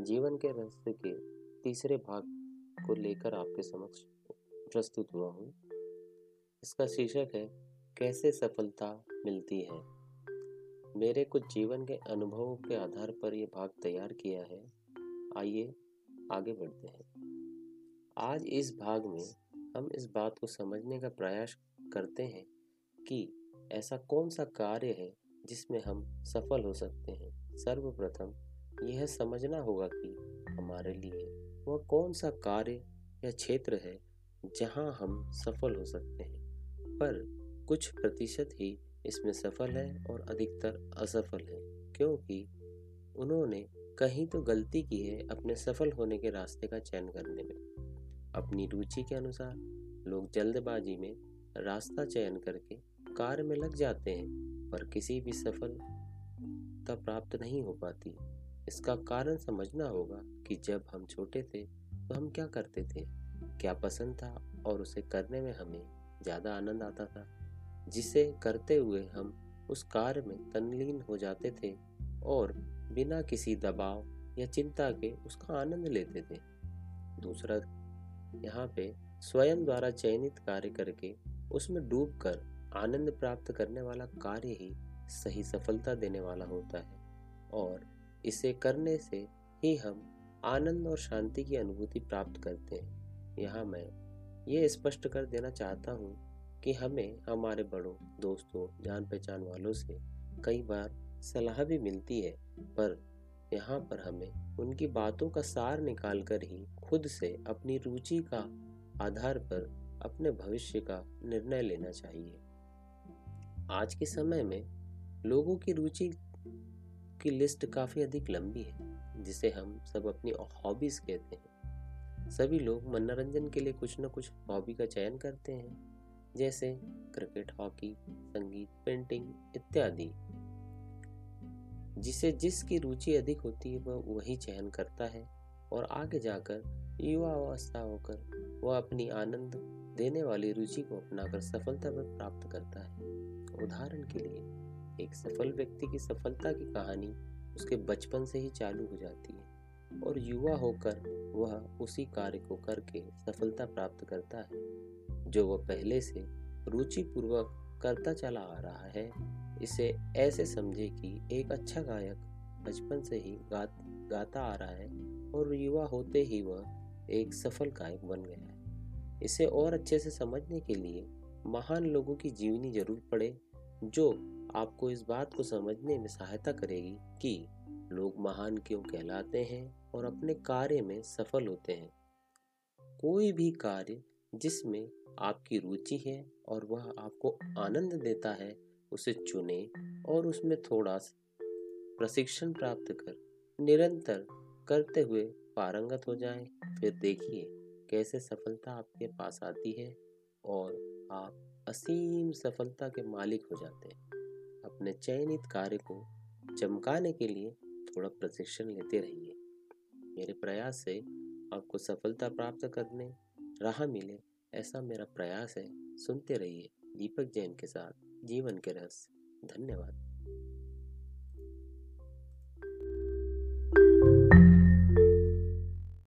जीवन के रहस्य के तीसरे भाग को लेकर आपके समक्ष प्रस्तुत हुआ हूँ। इसका शीर्षक है, कैसे सफलता मिलती है? मेरे कुछ जीवन के अनुभवों के आधार पर यह भाग तैयार किया है। आइए आगे बढ़ते हैं। आज इस भाग में हम इस बात को समझने का प्रयास करते हैं कि ऐसा कौन सा कार्य है जिसमें हम सफल हो सकते हैं। सर्वप्रथम यह समझना होगा कि हमारे लिए वह कौन सा कार्य या क्षेत्र है जहाँ हम सफल हो सकते हैं। पर कुछ प्रतिशत ही इसमें सफल है और अधिकतर असफल है, क्योंकि उन्होंने कहीं तो गलती की है अपने सफल होने के रास्ते का चयन करने में। अपनी रुचि के अनुसार लोग जल्दबाजी में रास्ता चयन करके कार्य में लग जाते हैं। पर किसी भी सफलता प्राप्त नहीं हो पाती। इसका कारण समझना होगा कि जब हम छोटे थे तो हम क्या करते थे? क्या पसंद था और उसे करने में हमें ज़्यादा आनंद आता था? जिसे करते हुए हम उस कार्य में तनलीन हो जाते थे और बिना किसी दबाव या चिंता के उसका आनंद लेते थे। दूसरा, यहाँ पे स्वयं द्वारा चयनित कार्य करके उसमें डूब कर आनंद प्राप्त करने वाला कार्य ही सही सफलता देने वाला होता है। और इसे करने से ही हम आनंद और शांति की अनुभूति प्राप्त करते हैं। यहाँ मैं ये स्पष्ट कर देना चाहता हूँ कि हमें हमारे बड़ों, दोस्तों जान पहचान वालों से कई बार सलाह भी मिलती है, पर यहाँ पर हमें उनकी बातों का सार निकाल कर ही खुद से अपनी रुचि का आधार पर अपने भविष्य का निर्णय लेना चाहिए। आज के समय में लोगों की रुचि की लिस्ट काफ़ी अधिक लंबी है, जिसे हम सब अपनी हॉबीज कहते हैं। सभी लोग मनोरंजन के लिए कुछ न कुछ हॉबी का चयन करते हैं, जैसे क्रिकेट, हॉकी, संगीत, पेंटिंग इत्यादि। जिसे जिसकी रुचि अधिक होती है, वह वही चयन करता है और आगे जाकर युवा अवस्था होकर वह अपनी आनंद देने वाली रुचि को अपनाकर सफलता प्राप्त करता है। उदाहरण के लिए एक सफल व्यक्ति की सफलता की कहानी उसके बचपन से ही चालू हो जाती है और युवा होकर वह उसी कार्य को करके सफलता प्राप्त करता है। जो वह पहले से रुचि पूर्वक करता चला आ रहा है इसे ऐसे समझे कि एक अच्छा गायक बचपन से ही गा, गाता आ रहा है और युवा होते ही वह एक सफल गायक बन गया है। इसे और अच्छे से समझने के लिए महान लोगों की जीवनी ज़रूर पढ़े जो आपको इस बात को समझने में सहायता करेगी कि लोग महान क्यों कहलाते हैं और अपने कार्य में सफल होते हैं। कोई भी कार्य जिसमें आपकी रुचि है और वह आपको आनंद देता है उसे चुने और उसमें थोड़ा प्रशिक्षण प्राप्त कर निरंतर करते हुए पारंगत हो जाएँ, फिर देखिए कैसे सफलता आपके पास आती है और आप असीम सफलता के मालिक हो जाते हैं। अपने चयनित कार्य को चमकाने के लिए थोड़ा प्रशिक्षण लेते रहिए। मेरे प्रयास से आपको सफलता प्राप्त करने, राह मिले, ऐसा मेरा प्रयास है। सुनते रहिए दीपक जैन के साथ जीवन के रस धन्यवाद।